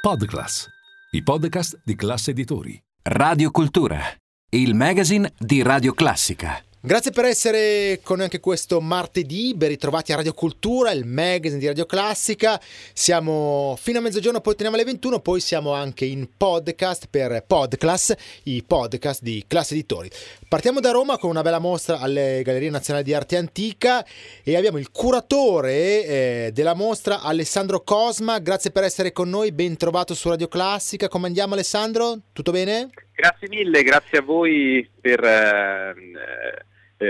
Podclass, i podcast di classe editori. Radio Cultura, il magazine di Radio Classica. Grazie per essere con noi anche questo martedì, ben ritrovati a Radio Cultura, il magazine di Radio Classica. Siamo fino a mezzogiorno, poi teniamo alle 21, poi siamo anche in podcast per Podclass, i podcast di Classe Editori. Partiamo da Roma con una bella mostra alle Gallerie Nazionali di Arte Antica e abbiamo il curatore eh, della mostra Alessandro Cosma. Grazie per essere con noi, ben trovato su Radio Classica. Come andiamo Alessandro? Tutto bene? Grazie mille, grazie a voi per... Eh,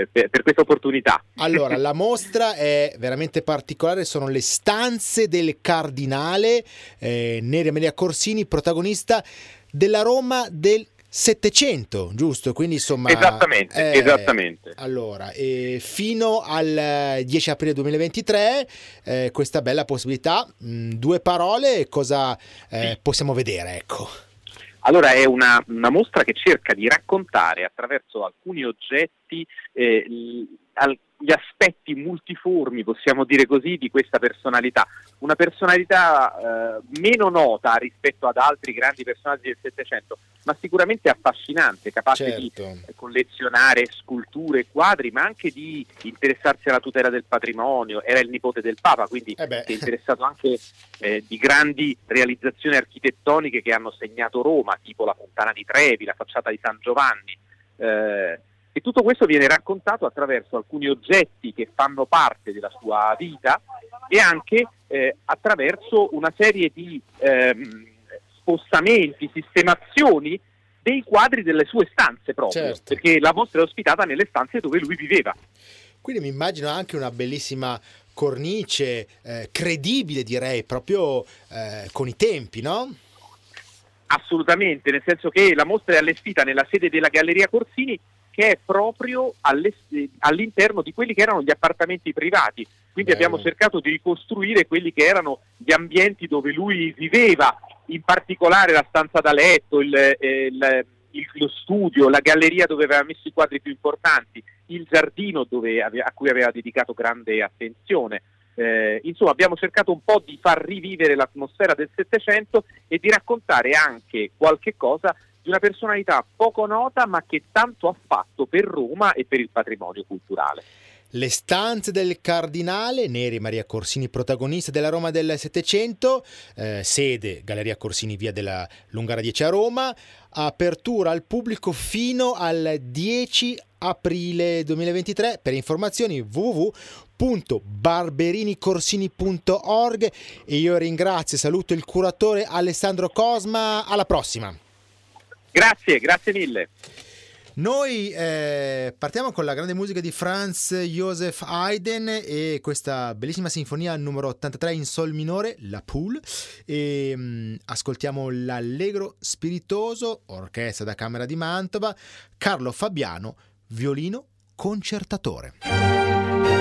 per, per, questa opportunità. Allora, la mostra è veramente particolare, sono le stanze del cardinale eh, Neri Maria Corsini, protagonista della Roma del Settecento, giusto? Quindi insomma... Esattamente, eh, esattamente. Allora, eh, fino al 10 aprile 2023 eh, questa bella possibilità, mh, mm, due parole, cosa eh, possiamo vedere? Ecco. Allora è una, una, mostra che cerca di raccontare attraverso alcuni oggetti eh, gli aspetti multiformi, possiamo dire così, di questa personalità. Una personalità eh, meno nota rispetto ad altri grandi personaggi del Settecento, ma sicuramente affascinante, capace certo. di collezionare sculture, quadri, ma anche di interessarsi alla tutela del patrimonio. Era il nipote del Papa, quindi eh si è interessato anche eh, di grandi realizzazioni architettoniche che hanno segnato Roma, tipo la Fontana di Trevi, la facciata di San Giovanni. Eh, e tutto questo viene raccontato attraverso alcuni oggetti che fanno parte della sua vita e anche eh, attraverso una serie di ehm, spostamenti, sistemazioni dei quadri delle sue stanze proprio, certo. perché la mostra è ospitata nelle stanze dove lui viveva. Quindi mi immagino anche una bellissima cornice, eh, credibile direi, proprio eh, con i tempi, no? Assolutamente, nel senso che la mostra è allestita nella sede della Galleria Corsini che è proprio all'interno di quelli che erano gli appartamenti privati. Quindi Bello. abbiamo cercato di ricostruire quelli che erano gli ambienti dove lui viveva, in particolare la stanza da letto, il, eh, il, il, lo studio, la galleria dove aveva messo i quadri più importanti, il giardino aveva, a cui aveva dedicato grande attenzione. Eh, insomma, abbiamo cercato un po' di far rivivere l'atmosfera del Settecento e di raccontare anche qualche cosa di una personalità poco nota ma che tanto ha fatto per Roma e per il patrimonio culturale. Le stanze del cardinale, Neri Maria Corsini, protagonista della Roma del Settecento, eh, sede Galleria Corsini, via della Lungara 10 a Roma, apertura al pubblico fino al 10 aprile 2023. Per informazioni www.barberinicorsini.org e io ringrazio e saluto il curatore Alessandro Cosma. Alla prossima! Grazie, grazie mille. Noi eh, partiamo con la grande musica di Franz Joseph Haydn e questa bellissima sinfonia numero 83 in sol minore, La Poule, e mh, mm, ascoltiamo l'Allegro Spiritoso, orchestra da Camera di Mantova, Carlo Fabiano, violino concertatore.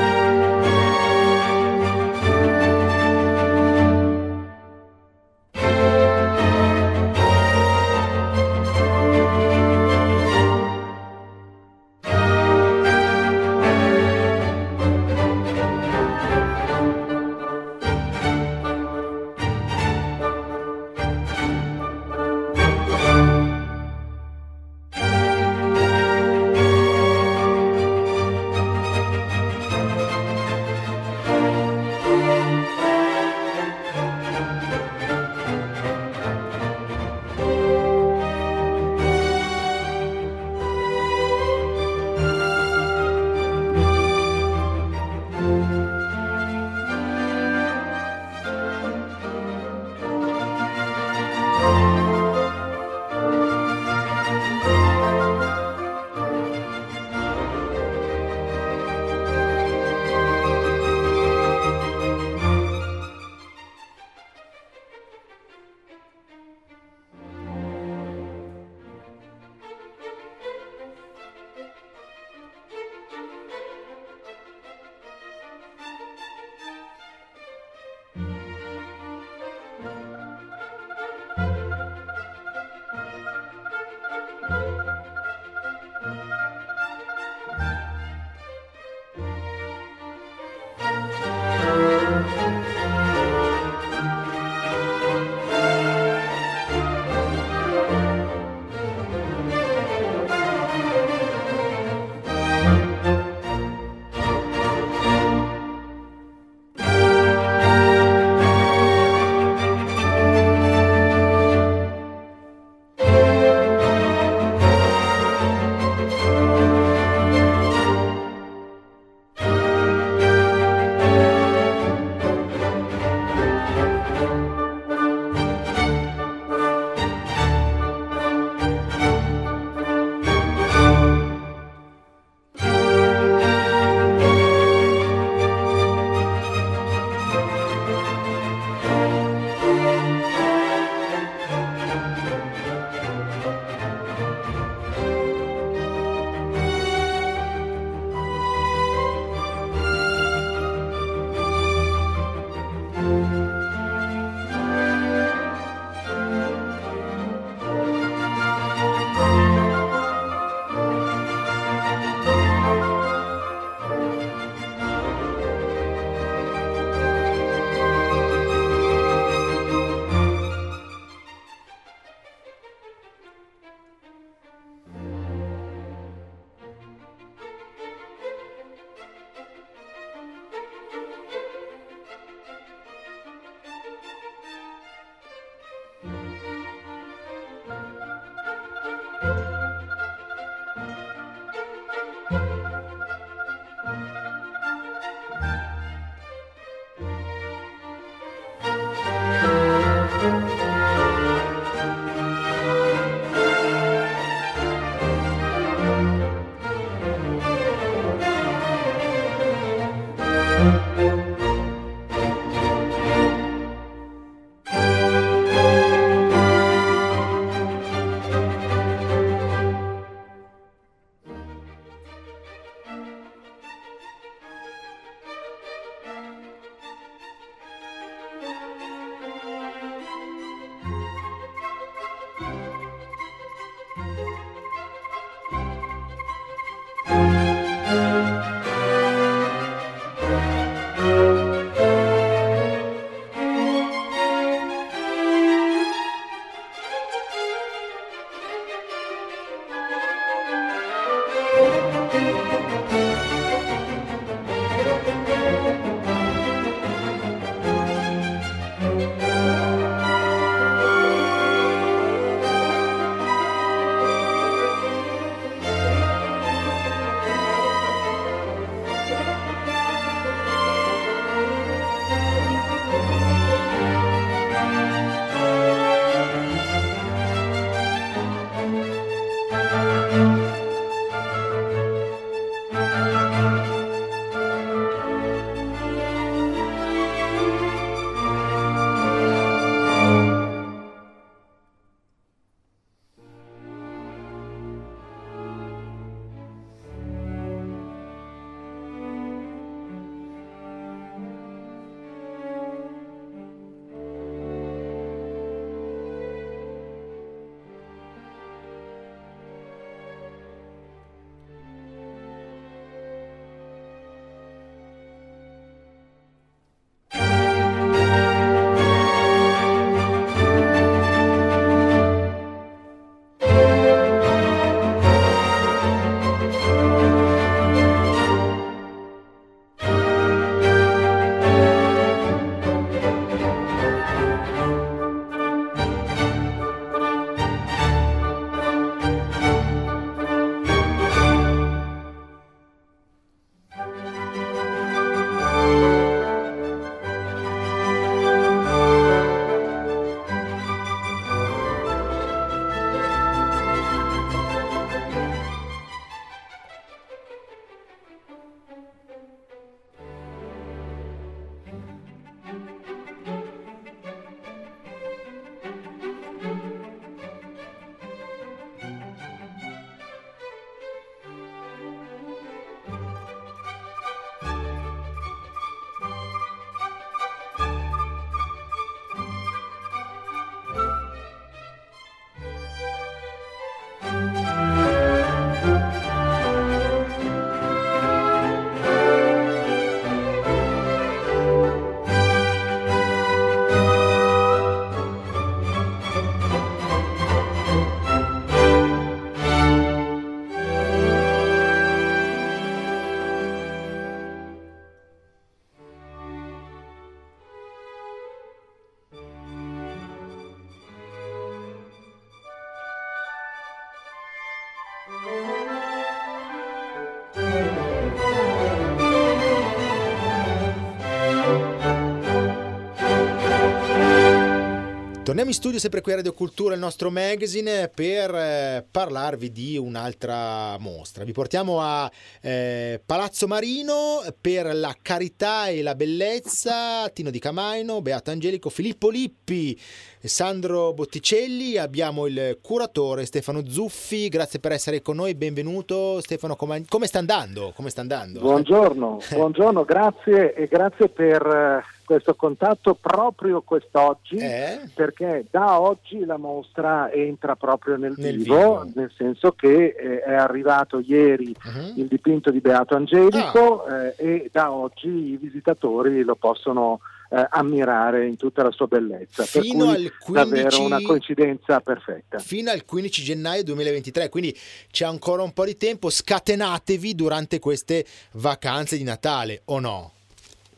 Torniamo in studio sempre qui a Radio Cultura, il nostro magazine, per eh, parlarvi di un'altra mostra. Vi portiamo a eh, Palazzo Marino per la carità e la bellezza, Tino Di Camaino, Beato Angelico, Filippo Lippi, Sandro Botticelli, abbiamo il curatore Stefano Zuffi, grazie per essere con noi, benvenuto Stefano, come, come sta andando? Come sta andando? Buongiorno, buongiorno, grazie e grazie per eh, questo contatto proprio quest'oggi, eh? perché da oggi la mostra entra proprio nel, nel vivo, vivo, nel senso che eh, è arrivato ieri uh-huh. il dipinto di Beato Angelico ah. eh, e da oggi i visitatori lo possono eh, ammirare in tutta la sua bellezza. Fino per al 15... davvero una coincidenza perfetta. Fino al 15 gennaio 2023, quindi c'è ancora un po' di tempo, scatenatevi durante queste vacanze di Natale o no?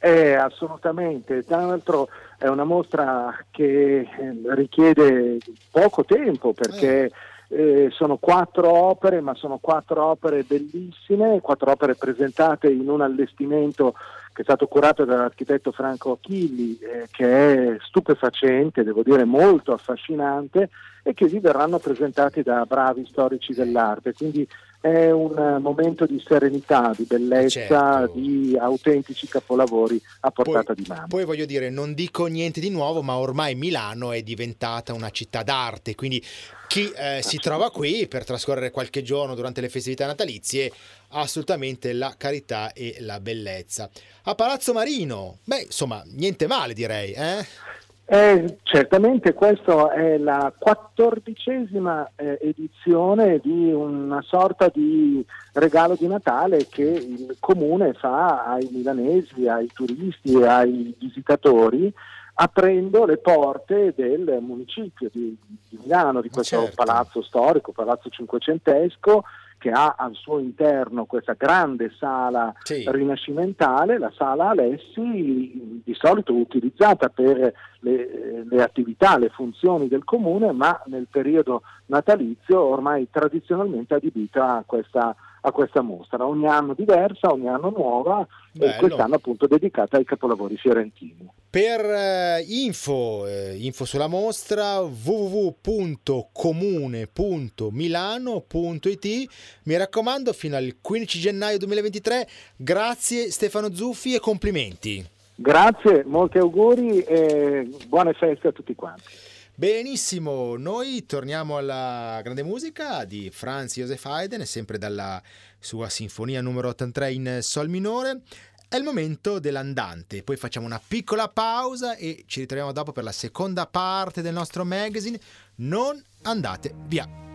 Eh, assolutamente, tra l'altro è una mostra che eh, richiede poco tempo perché... Eh. Eh, sono quattro opere, ma sono quattro opere bellissime, quattro opere presentate in un allestimento che è stato curato dall'architetto Franco Achilli, eh, che è stupefacente, devo dire molto affascinante, e che vi verranno presentati da bravi storici dell'arte. Quindi è un momento di serenità, di bellezza, certo. di autentici capolavori a portata poi, di mano. Poi voglio dire, non dico niente di nuovo, ma ormai Milano è diventata una città d'arte, quindi chi eh, si trova qui per trascorrere qualche giorno durante le festività natalizie assolutamente la carità e la bellezza. A Palazzo Marino, beh, insomma, niente male direi, eh? Eh, certamente questa è la quattordicesima eh, edizione di una sorta di regalo di Natale che il comune fa ai milanesi, ai turisti e ai visitatori aprendo le porte del municipio di, di Milano, di questo certo. palazzo storico, palazzo cinquecentesco, che ha al suo interno questa grande sala sì. rinascimentale, la sala Alessi, di solito utilizzata per le, le, attività, le funzioni del comune, ma nel periodo natalizio ormai tradizionalmente adibita a questa a questa mostra, ogni anno diversa, ogni anno nuova Bello. e quest'anno appunto dedicata ai capolavori fiorentini. Per eh, info, eh, info sulla mostra www.comune.milano.it mi raccomando fino al 15 gennaio 2023 grazie Stefano Zuffi e complimenti. Grazie, molti auguri e buone feste a tutti quanti. Benissimo, noi torniamo alla grande musica di Franz Joseph Haydn, sempre dalla sua sinfonia numero 83 in Sol minore. È il momento dell'andante, poi facciamo una piccola pausa e ci ritroviamo dopo per la seconda parte del nostro magazine. Non andate via.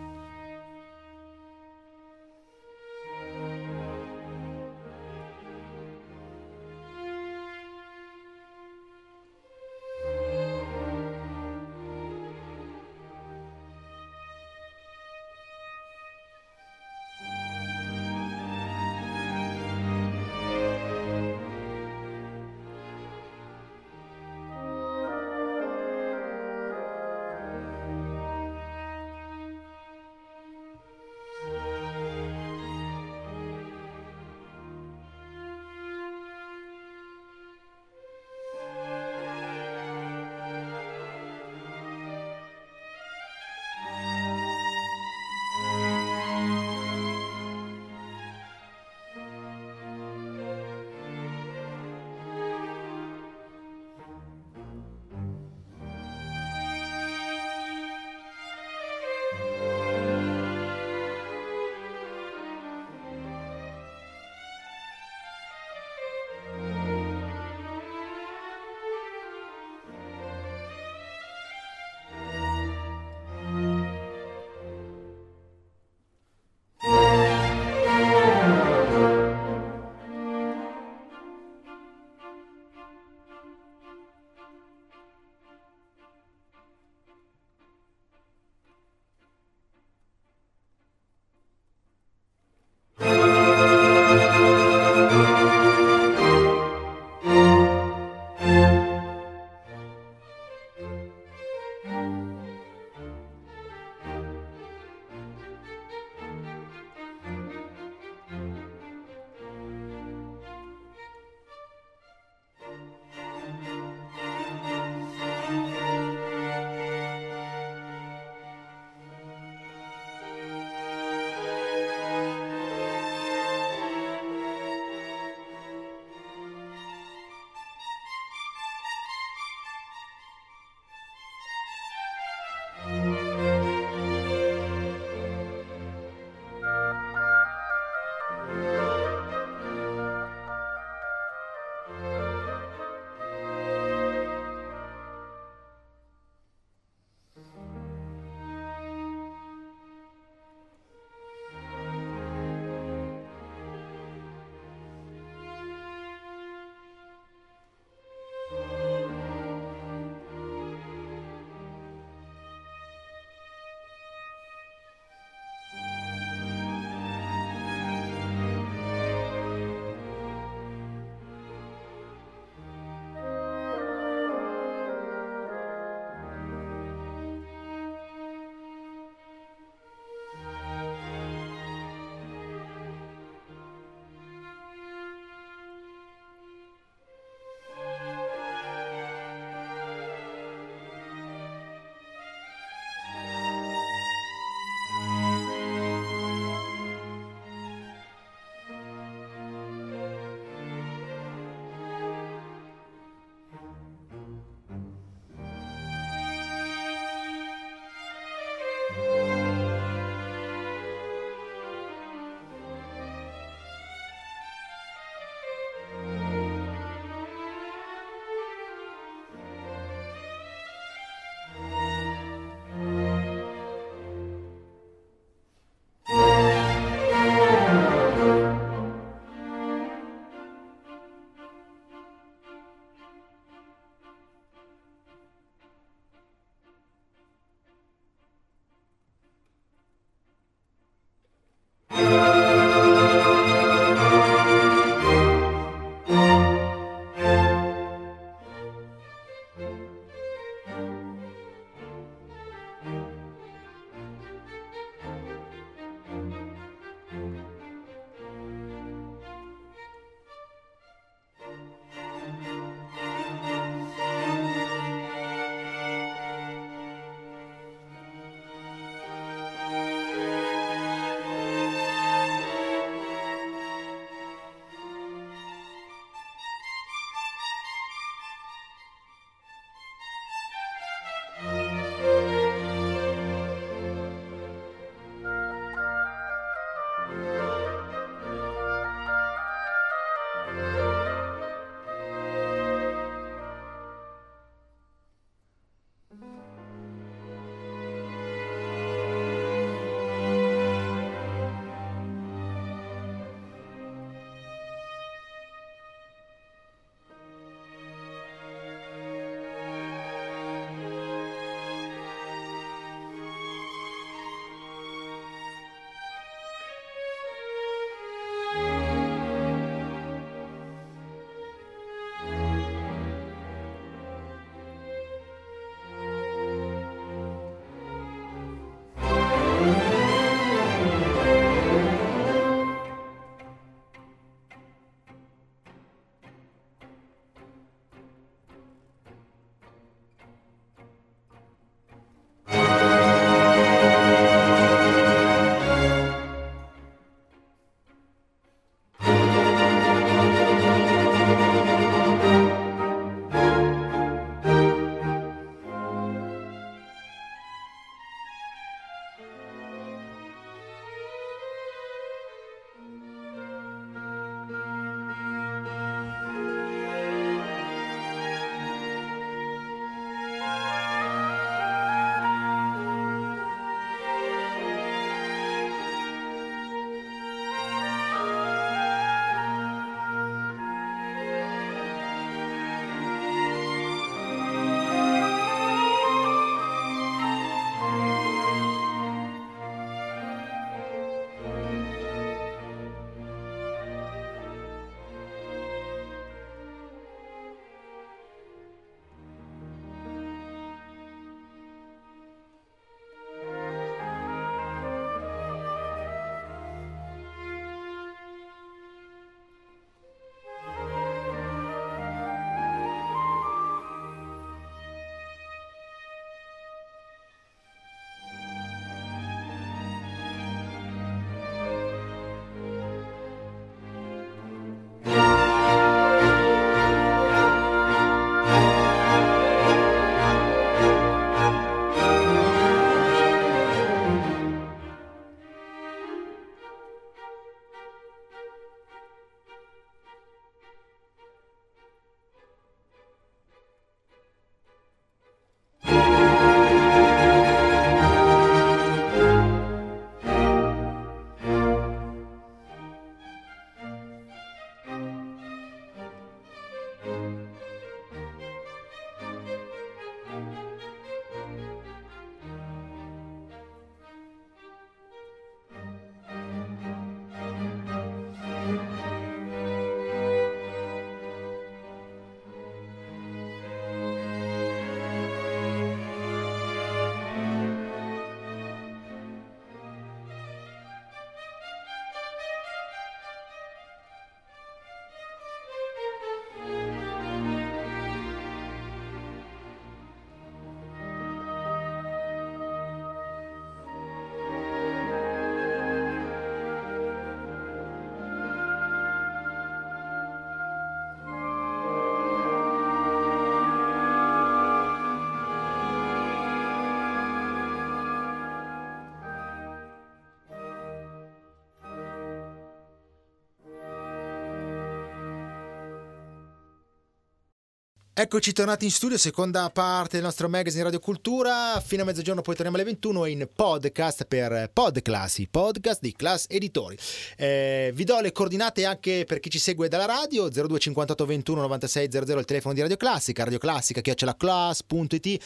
Eccoci tornati in studio, seconda parte del nostro magazine Radio Cultura. Fino a mezzogiorno poi torniamo alle 21 in podcast per Podclass, i podcast di Class Editori. Eh, vi do le coordinate anche per chi ci segue dalla radio: 0258 21 96 00 il telefono di Radio Classica, Radio Classica chiocciolaclass.it,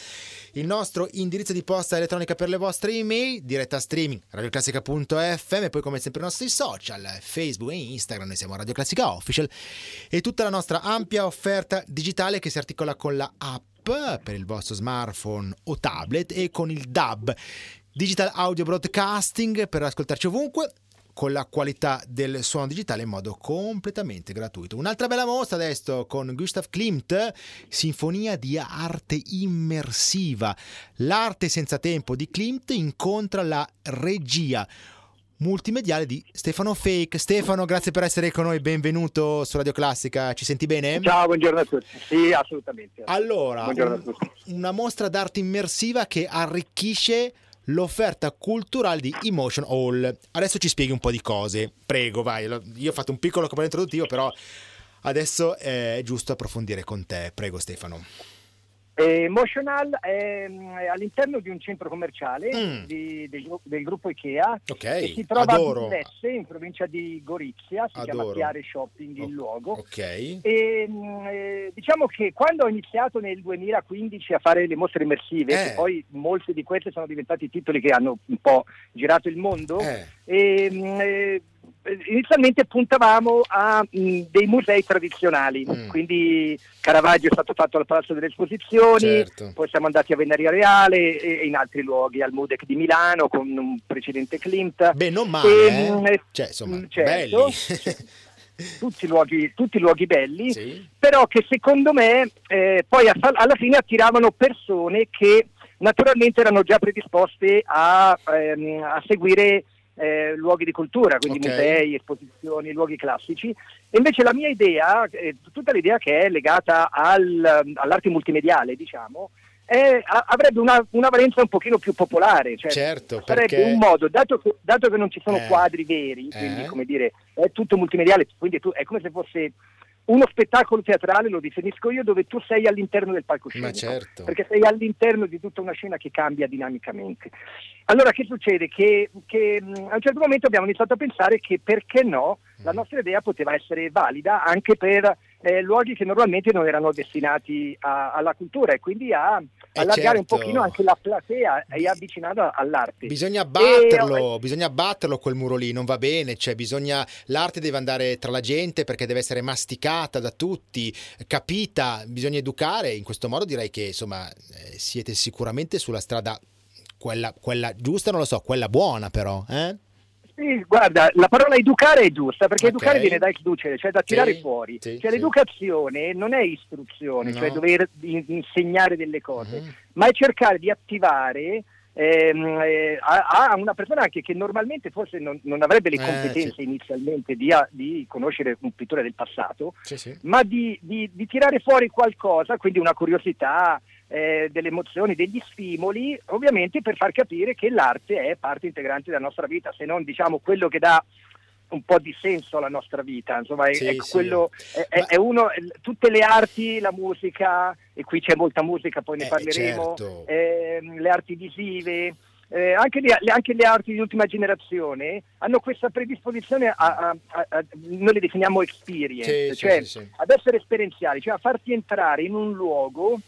il nostro indirizzo di posta elettronica per le vostre email, diretta streaming radioclassica.fm, poi come sempre i nostri social, Facebook e Instagram, noi siamo Radio Classica Official e tutta la nostra ampia offerta digitale che si articola con la app per il vostro smartphone o tablet e con il DAB, Digital Audio Broadcasting per ascoltarci ovunque con la qualità del suono digitale in modo completamente gratuito. Un'altra bella mostra adesso con Gustav Klimt, Sinfonia di arte immersiva. L'arte senza tempo di Klimt incontra la regia multimediale di Stefano Fake. Stefano, grazie per essere con noi, benvenuto su Radio Classica, ci senti bene? Ciao, buongiorno a tutti. Sì, assolutamente. Allora, un, una mostra d'arte immersiva che arricchisce l'offerta culturale di Emotion Hall. Adesso ci spieghi un po' di cose, prego, vai. Io ho fatto un piccolo commento introduttivo, però adesso è giusto approfondire con te. Prego Stefano. Eh, Motional è, è, all'interno di un centro commerciale mm. di, del, del, gruppo Ikea okay. che si trova Adoro. a Villesse in provincia di Gorizia, si Adoro. chiama Chiare Shopping il oh. luogo. Okay. E, eh, diciamo che quando ho iniziato nel 2015 a fare le mostre immersive, eh. che poi molte di queste sono diventati titoli che hanno un po' girato il mondo, eh. e, eh, inizialmente puntavamo a mh, dei musei tradizionali, Mm. quindi Caravaggio è stato fatto al Palazzo delle Esposizioni, Certo. poi siamo andati a Venaria Reale e, e in altri luoghi, al Mudec di Milano con un precedente Klimt. Beh, non male, E, eh? mh, Cioè, insomma, mh, certo. tutti, luoghi, tutti luoghi belli, sì. però che secondo me eh, poi a- alla fine attiravano persone che naturalmente erano già predisposte a, ehm, a seguire eh, luoghi di cultura, quindi Ok. musei, esposizioni, luoghi classici. E invece la mia idea, eh, tutta l'idea che è legata al- all'arte multimediale, diciamo, è- a- avrebbe una, una valenza un pochino più popolare, cioè Certo, sarebbe perché... un modo, dato che, dato che non ci sono Eh. quadri veri, quindi Eh. come dire, è tutto multimediale, quindi tu- è come se fosse uno spettacolo teatrale, lo definisco io, dove tu sei all'interno del palcoscenico. Certo. Perché sei all'interno di tutta una scena che cambia dinamicamente. Allora che succede? Che, che, mh, a un certo momento abbiamo iniziato a pensare che perché no la Mm. nostra idea poteva essere valida anche per eh, luoghi che normalmente non erano destinati a- alla cultura e quindi a allargare un certo. pochino anche la platea e avvicinarla all'arte. Bisogna E- abbatterlo, bisogna abbatterlo quel muro lì, non va bene, cioè bisogna, l'arte deve andare tra la gente perché deve essere masticata da tutti, capita, bisogna educare, in questo modo direi che insomma eh, siete sicuramente sulla strada, quella, quella giusta, non lo so, quella buona però, eh? Sì, guarda, la parola educare è giusta perché Ok. educare viene da educere, cioè da tirare Sì, fuori. sì, cioè l'educazione non è istruzione, No. cioè dover in- insegnare delle cose, Mhm. ma è cercare di attivare ehm, eh, a, a una persona anche che normalmente forse non, non avrebbe le Eh, competenze sì. inizialmente di, a- di conoscere un pittore del passato, ma di, di- di tirare fuori qualcosa, quindi una curiosità, eh, delle emozioni, degli stimoli, ovviamente per far capire che l'arte è parte integrante della nostra vita, se non diciamo quello che dà un po' di senso alla nostra vita, insomma, è, Sì, è sì. quello, è, è- uno, tutte le arti, la musica, e qui c'è molta musica, poi ne Eh, parleremo, certo. ehm, le arti visive, eh, anche, le, anche le arti di ultima generazione hanno questa predisposizione a, a- a- a- noi le definiamo experience, Sì, cioè ad essere esperienziali, cioè a farti entrare in un luogo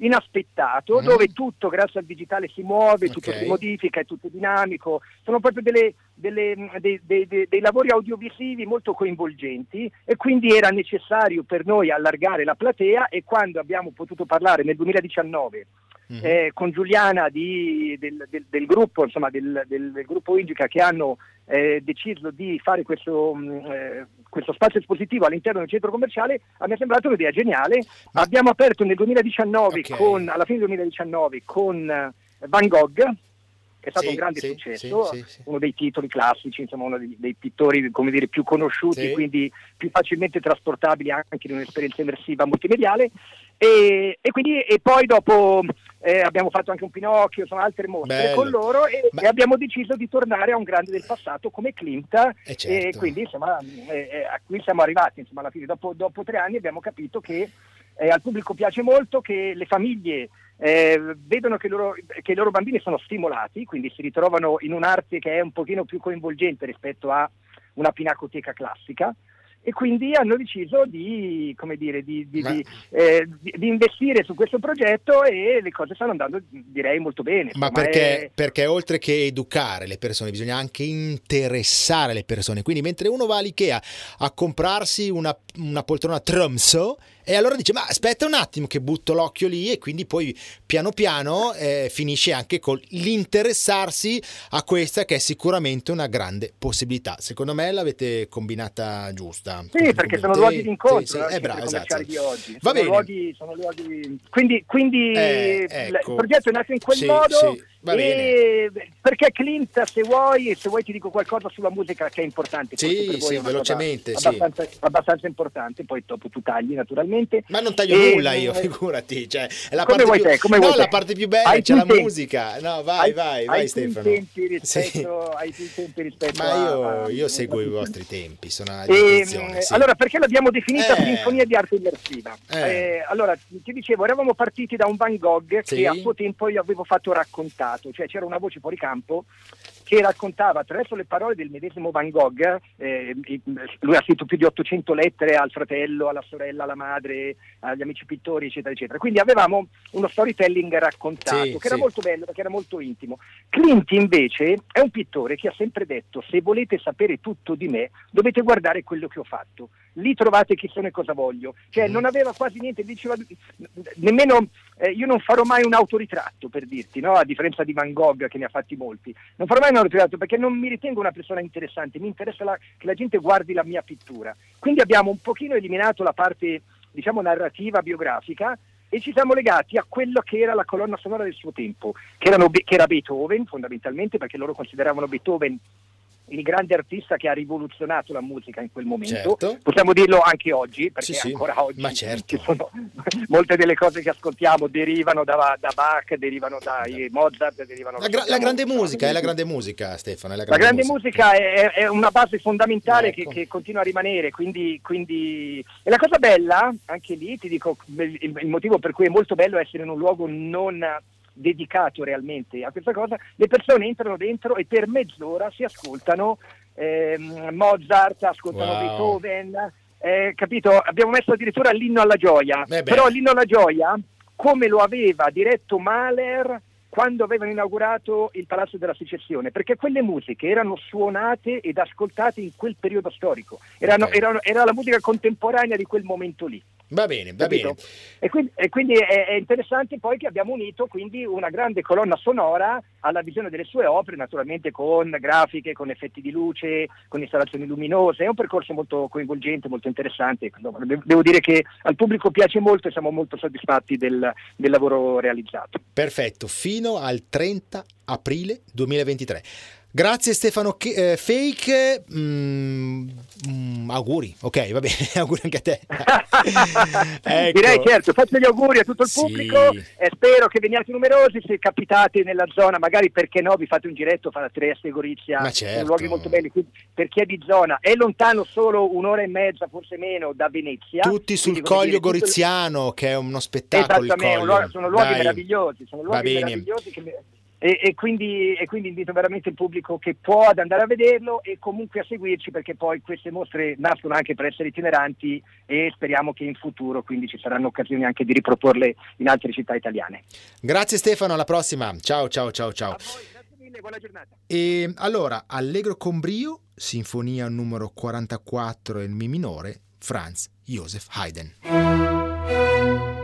inaspettato Mhm. dove tutto grazie al digitale si muove, tutto Ok. si modifica, è tutto dinamico, sono proprio delle- delle- dei, dei- dei- dei lavori audiovisivi molto coinvolgenti e quindi era necessario per noi allargare la platea e quando abbiamo potuto parlare nel 2019 Mhm. eh, con Giuliana di- del, del- del gruppo, insomma, del, del- gruppo Indica che hanno eh, deciso di fare questo, mh, eh, questo spazio espositivo all'interno del centro commerciale, me è sembrata un'idea geniale. Ma- Abbiamo aperto nel 2019, Ok. con, alla fine del 2019, con eh, Van Gogh, che è stato Sì, un grande sì, successo, sì, uno dei titoli classici, insomma uno dei, dei pittori come dire, più conosciuti, quindi più facilmente trasportabili anche in un'esperienza immersiva multimediale. E, e quindi e poi dopo eh, abbiamo fatto anche un Pinocchio, insomma altre mostre Bello. con loro e, Ma- e abbiamo deciso di tornare a un grande del passato come Klimt Eh, certo. e quindi insomma eh, eh, a qui siamo arrivati insomma alla fine dopo, dopo tre anni abbiamo capito che eh, al pubblico piace molto, che le famiglie eh, vedono che, loro, che, i loro bambini sono stimolati, quindi si ritrovano in un'arte che è un pochino più coinvolgente rispetto a una pinacoteca classica e quindi hanno deciso di, dire, di, di, eh, di, investire su questo progetto e le cose stanno andando direi molto bene. Ma perché, è... perché, oltre che educare le persone bisogna anche interessare le persone, quindi mentre uno va all'Ikea a comprarsi una, una poltrona Tromso e allora dice ma aspetta un attimo che butto l'occhio lì e quindi poi piano piano eh, finisce anche con l'interessarsi a questa che è sicuramente una grande possibilità. Secondo me l'avete combinata giusta. Sì, perché sono luoghi di incontro sì, sì, eh, bravo, esatto. di oggi. Va sono bene. Luoghi, sono luoghi... Quindi, quindi eh, ecco. il progetto è nato in quel sì, modo. Sì. E perché Clint, se vuoi, se vuoi ti dico qualcosa sulla musica che è importante. Sì, sì, velocemente. Abbastanza, sì. abbastanza, importante, poi dopo tu tagli naturalmente. Ma non taglio e, nulla io, figurati. Cioè, la come vuoi più... te, come no, vuoi la te. parte più bella hai c'è la tempi. musica. No, vai, hai, vai, vai hai Stefano. Tempi rispetto, sì. Hai più tempi rispetto Ma io, a, io seguo i vostri tempi, sono a e, sì. Allora, perché l'abbiamo definita eh. sinfonia di arte immersiva? Eh. Eh, allora, ti dicevo, eravamo partiti da un Van Gogh che a suo tempo io avevo fatto raccontato, cioè c'era una voce fuori campo che raccontava attraverso le parole del medesimo Van Gogh, eh, lui ha scritto più di 800 lettere al fratello, alla sorella, alla madre, agli amici pittori, eccetera, eccetera. Quindi avevamo uno storytelling raccontato, Sì, che era sì. molto bello, perché era molto intimo. Clint invece è un pittore che ha sempre detto, se volete sapere tutto di me, dovete guardare quello che ho fatto. Lì trovate chi sono e cosa voglio. Cioè Mm. non aveva quasi niente, diceva nemmeno eh, io non farò mai un autoritratto per dirti, no? a differenza di Van Gogh che ne ha fatti molti. Non farò mai un autoritratto perché non mi ritengo una persona interessante, mi interessa la- che la gente guardi la mia pittura. Quindi abbiamo un pochino eliminato la parte, diciamo, narrativa, biografica e ci siamo legati a quello che era la colonna sonora del suo tempo, che, erano che era Beethoven fondamentalmente, perché loro consideravano Beethoven il grande artista che ha rivoluzionato la musica in quel momento. Certo. Possiamo dirlo anche oggi, perché Sì, sì, ancora oggi ma certo. sono molte delle cose che ascoltiamo derivano da, da Bach, derivano da Mozart, derivano La, gra- la grande musica, è la grande musica, Stefano. La la grande, grande musica è, è una base fondamentale Ecco. che, che continua a rimanere, quindi, quindi... E la cosa bella, anche lì ti dico, il, il motivo per cui è molto bello essere in un luogo non dedicato realmente a questa cosa, le persone entrano dentro e per mezz'ora si ascoltano ehm, Mozart, ascoltano Wow. Beethoven, eh, capito? Abbiamo messo addirittura l'inno alla gioia, Eh però l'inno alla gioia, come lo aveva diretto Mahler quando avevano inaugurato il Palazzo della Secessione, perché quelle musiche erano suonate ed ascoltate in quel periodo storico, erano- Ok. erano- era la musica contemporanea di quel momento lì. Va bene, va capito? bene. E quindi, e quindi è, è interessante poi che abbiamo unito quindi una grande colonna sonora alla visione delle sue opere, naturalmente con grafiche, con effetti di luce, con installazioni luminose. È un percorso molto coinvolgente, molto interessante. Devo dire che al pubblico piace molto e siamo molto soddisfatti del, del lavoro realizzato. Perfetto, fino al 30 aprile 2023. Grazie Stefano eh, Fake, Mm, mm, auguri, ok va bene, auguri anche a te. Ecco. Direi certo, faccio gli auguri a tutto il Sì. pubblico e spero che veniate numerosi, se capitate nella zona, magari perché no, vi fate un giretto, fate Trieste, Gorizia, Ma sono certo. luoghi molto belli, quindi per chi è di zona, è lontano solo un'ora e mezza, forse meno, da Venezia. Tutti sul Coglio dire, tutto Goriziano, che è uno spettacolo. il Esattamente, sono luoghi Dai. meravigliosi, sono luoghi meravigliosi che e, e quindi, e quindi invito veramente il pubblico che può ad andare a vederlo e comunque a seguirci perché poi queste mostre nascono anche per essere itineranti e speriamo che in futuro quindi ci saranno occasioni anche di riproporle in altre città italiane. Grazie Stefano, alla prossima. Ciao ciao ciao ciao. Voi, grazie mille, buona giornata. E allora, Allegro con brio, sinfonia numero 44 in Mi minore, Franz Joseph Haydn.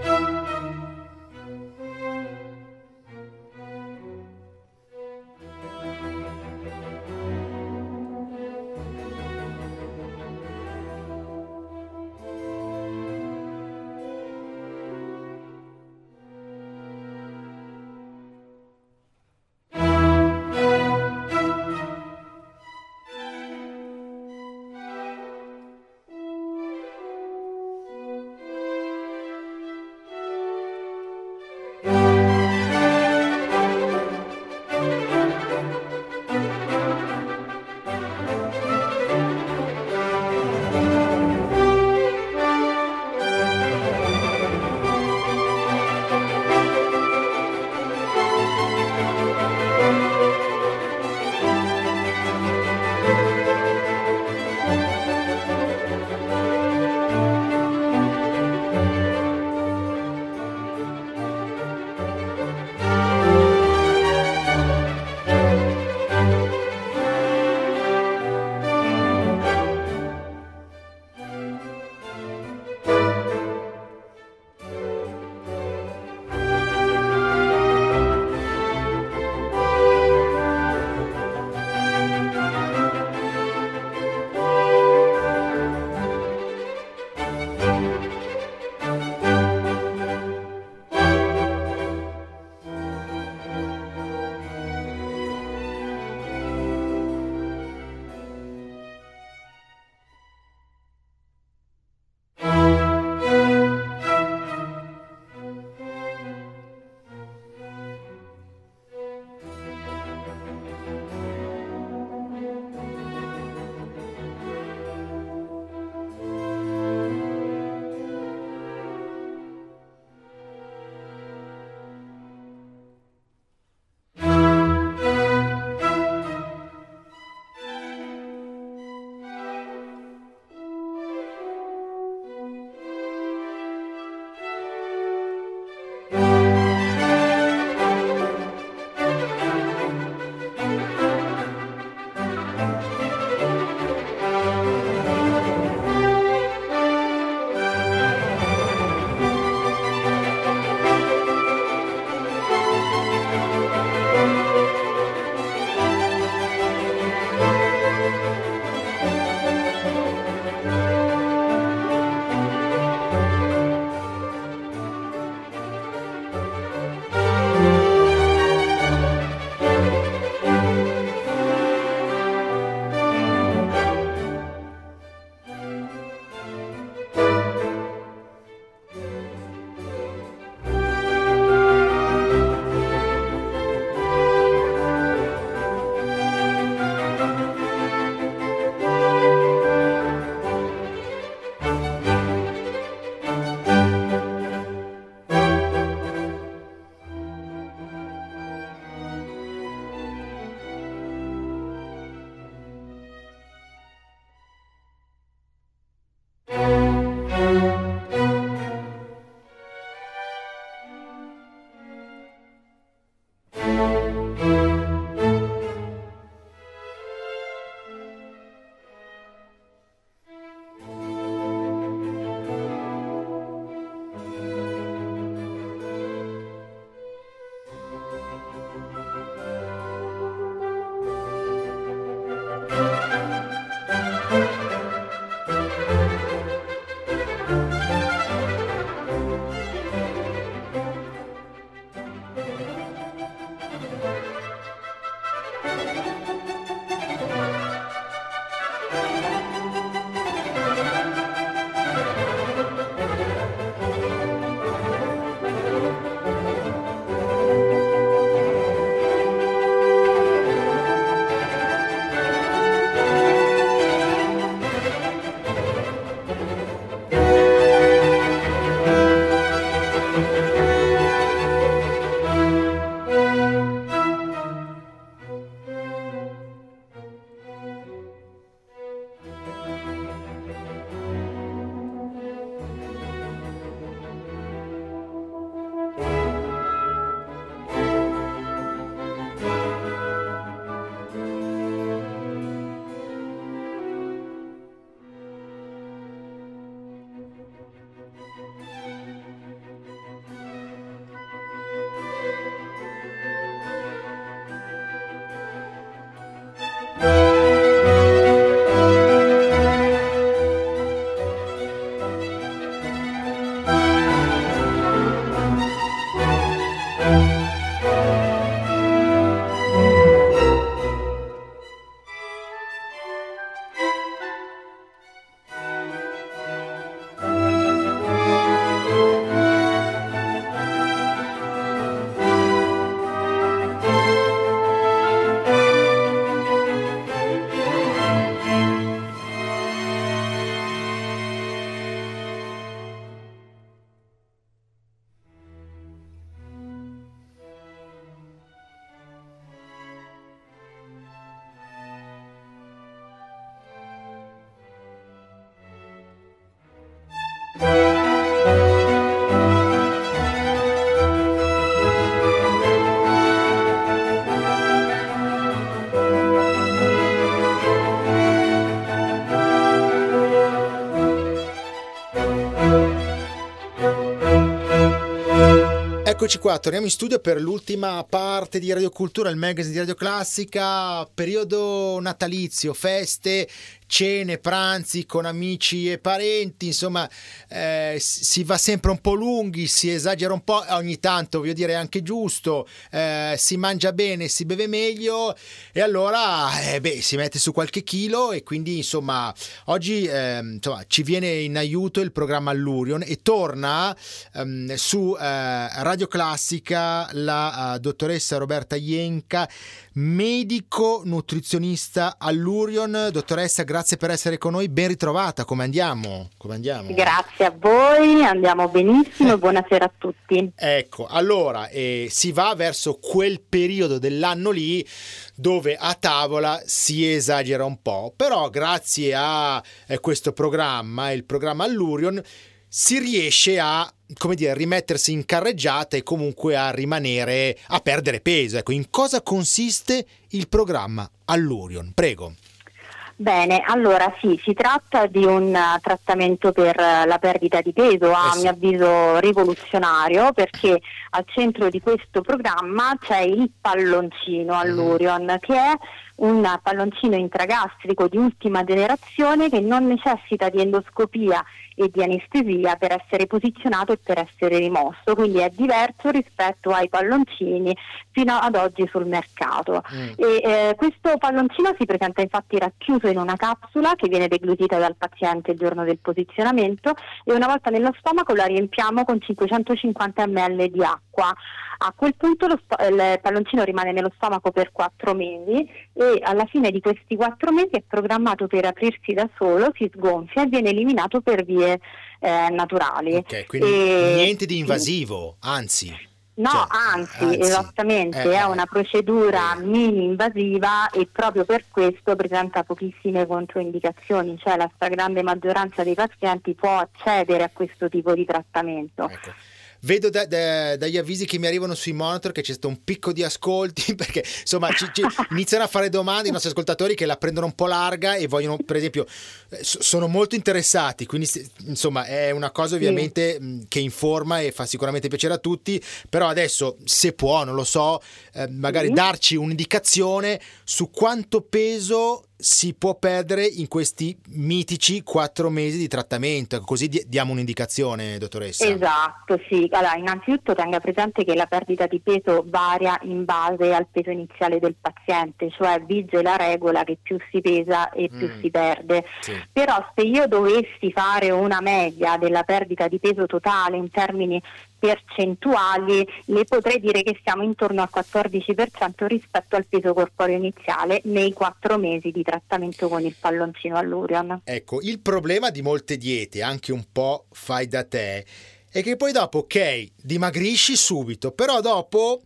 Eccoci qua, torniamo in studio per l'ultima parte di Radio Cultura, il magazine di Radio Classica, periodo natalizio, feste, cene, pranzi con amici e parenti, insomma eh, si va sempre un po' lunghi, si esagera un po', ogni tanto voglio dire anche giusto, eh, si mangia bene, si beve meglio e allora eh, beh, si mette su qualche chilo e quindi insomma oggi ehm, insomma, ci viene in aiuto il programma Allurion e torna ehm, su eh, Radio Classica la uh, dottoressa Roberta Ienca, medico nutrizionista all'Urion. Dottoressa, grazie per essere con noi, ben ritrovata, come andiamo? Come andiamo? Grazie a voi, andiamo benissimo e buonasera a tutti. Ecco, allora eh, si va verso quel periodo dell'anno lì dove a tavola si esagera un po', però grazie a eh, questo programma, il programma Allurion, si riesce a come dire, rimettersi in carreggiata e comunque a rimanere a perdere peso. Ecco, in cosa consiste il programma Allurion? Prego. Bene, allora sì, si tratta di un uh, trattamento per uh, la perdita di peso, a eh sì. mio avviso rivoluzionario, perché al centro di questo programma c'è il palloncino mm. all'Urion, mm. che è un palloncino intragastrico di ultima generazione che non necessita di endoscopia e di anestesia per essere posizionato e per essere rimosso, quindi è diverso rispetto ai palloncini fino ad oggi sul mercato. Mm. E, eh, questo palloncino si presenta infatti racchiuso in una capsula che viene deglutita dal paziente il giorno del posizionamento e una volta nello stomaco la riempiamo con 550 ml di acqua. A quel punto sto- il palloncino rimane nello stomaco per 4 mesi e alla fine di questi 4 mesi è programmato per aprirsi da solo, si sgonfia e viene eliminato per vie eh, naturali. Ok, quindi e... niente di invasivo, anzi. No, cioè, anzi, anzi, esattamente, eh, è una procedura eh. mini invasiva e proprio per questo presenta pochissime controindicazioni, cioè la stragrande maggioranza dei pazienti può accedere a questo tipo di trattamento. Ecco. Vedo da, da, dagli avvisi che mi arrivano sui monitor che c'è stato un picco di ascolti perché insomma ci, ci iniziano a fare domande i nostri ascoltatori che la prendono un po' larga e vogliono, per esempio, eh, sono molto interessati. Quindi, insomma, è una cosa ovviamente sì. che informa e fa sicuramente piacere a tutti. Però adesso, se può, non lo so, eh, magari sì. darci un'indicazione su quanto peso si può perdere in questi mitici quattro mesi di trattamento. Così diamo un'indicazione, dottoressa. Esatto, sì. Allora, innanzitutto tenga presente che la perdita di peso varia in base al peso iniziale del paziente, cioè vige la regola che più si pesa e più mm. si perde. Sì. Però se io dovessi fare una media della perdita di peso totale in termini percentuali le potrei dire che siamo intorno al 14% rispetto al peso corporeo iniziale nei quattro mesi di trattamento con il palloncino all'Urion. Ecco, il problema di molte diete, anche un po' fai da te, è che poi dopo, ok, dimagrisci subito, però dopo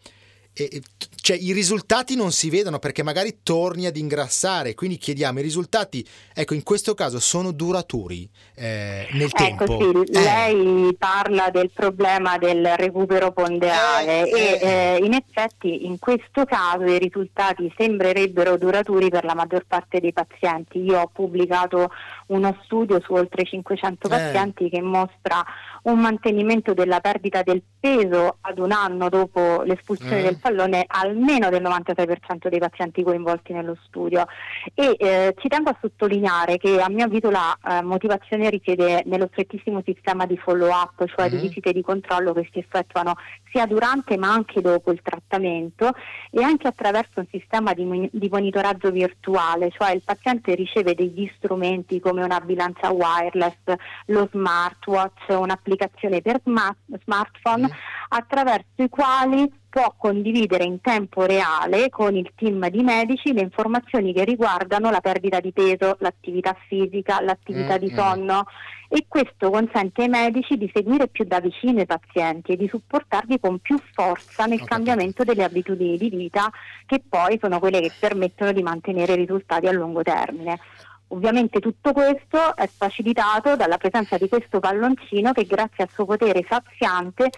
e, cioè, i risultati non si vedono perché magari torni ad ingrassare, quindi chiediamo i risultati, ecco in questo caso sono duraturi eh, nel ecco, tempo. Sì, eh. lei parla del problema del recupero ponderale eh, e eh. eh, in effetti in questo caso i risultati sembrerebbero duraturi per la maggior parte dei pazienti. Io ho pubblicato uno studio su oltre 500 eh. pazienti che mostra un mantenimento della perdita del peso ad un anno dopo l'espulsione mm. del pallone almeno del 96% dei pazienti coinvolti nello studio e eh, ci tengo a sottolineare che a mio avviso la eh, motivazione risiede nello strettissimo sistema di follow up, cioè mm. di visite di controllo che si effettuano sia durante ma anche dopo il trattamento e anche attraverso un sistema di, di monitoraggio virtuale, cioè il paziente riceve degli strumenti come una bilancia wireless, lo smartwatch, un'applicazione per smart, smartphone mm. attraverso i quali può condividere in tempo reale con il team di medici le informazioni che riguardano la perdita di peso, l'attività fisica, l'attività mm, di sonno e questo consente ai medici di seguire più da vicino i pazienti e di supportarli con più forza nel okay. cambiamento delle abitudini di vita che poi sono quelle che permettono di mantenere risultati a lungo termine. Ovviamente tutto questo è facilitato dalla presenza di questo palloncino che grazie al suo potere saziante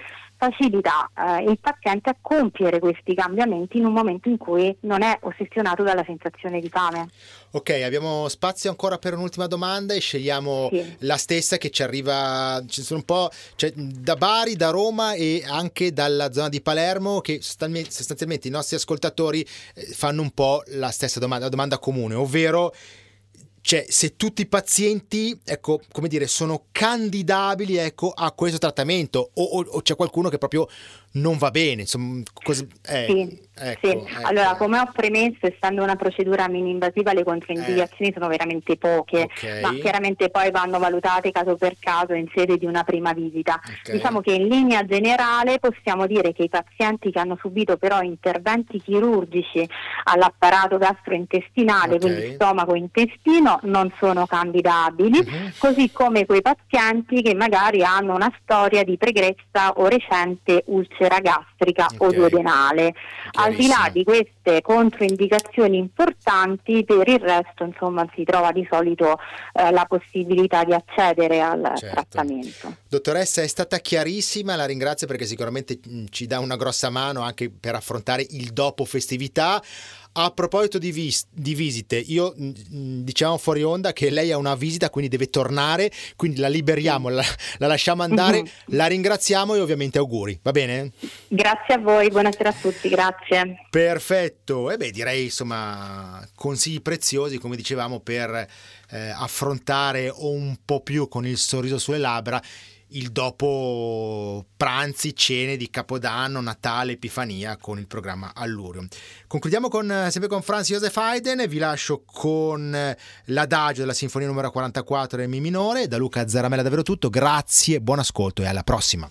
facilita eh, il paziente a compiere questi cambiamenti in un momento in cui non è ossessionato dalla sensazione di fame. Ok, abbiamo spazio ancora per un'ultima domanda e scegliamo sì. la stessa che ci arriva, ci sono un po' cioè, da Bari, da Roma e anche dalla zona di Palermo che sostanzialmente i nostri ascoltatori eh, fanno un po' la stessa domanda, la domanda comune, ovvero cioè se tutti i pazienti ecco, come dire, sono candidabili ecco, a questo trattamento o, o, o c'è qualcuno che proprio non va bene. Insomma, cos- eh, sì, ecco, sì. Ecco. Allora, come ho premesso, essendo una procedura mini-invasiva, le controindicazioni eh. sono veramente poche, okay. ma chiaramente poi vanno valutate caso per caso in sede di una prima visita. Okay. Diciamo che in linea generale possiamo dire che i pazienti che hanno subito però interventi chirurgici all'apparato gastrointestinale, okay. quindi stomaco-intestino, non sono candidabili, uh-huh. così come quei pazienti che magari hanno una storia di pregressa o recente ulcera úlcera gastrica okay. o duodenale. Al di là di queste controindicazioni importanti, per il resto insomma, si trova di solito eh, la possibilità di accedere al certo. trattamento. Dottoressa, è stata chiarissima, la ringrazio perché sicuramente mm, ci dà una grossa mano anche per affrontare il dopo festività. A proposito di, vis- di, visite, io mm, mm, diciamo fuori onda che lei ha una visita, quindi deve tornare, quindi la liberiamo, la, la lasciamo andare, uh-huh. la ringraziamo e ovviamente auguri, va bene? Grazie a voi, buonasera a tutti, grazie. Perfetto, e beh direi insomma consigli preziosi come dicevamo per eh, affrontare un po' più con il sorriso sulle labbra il dopo pranzi, cene di Capodanno, Natale, Epifania con il programma Allurium. Concludiamo con, sempre con Franz Josef Haydn vi lascio con l'adagio della Sinfonia numero 44 in Mi minore. Da Luca Zaramella davvero tutto, grazie, buon ascolto e alla prossima.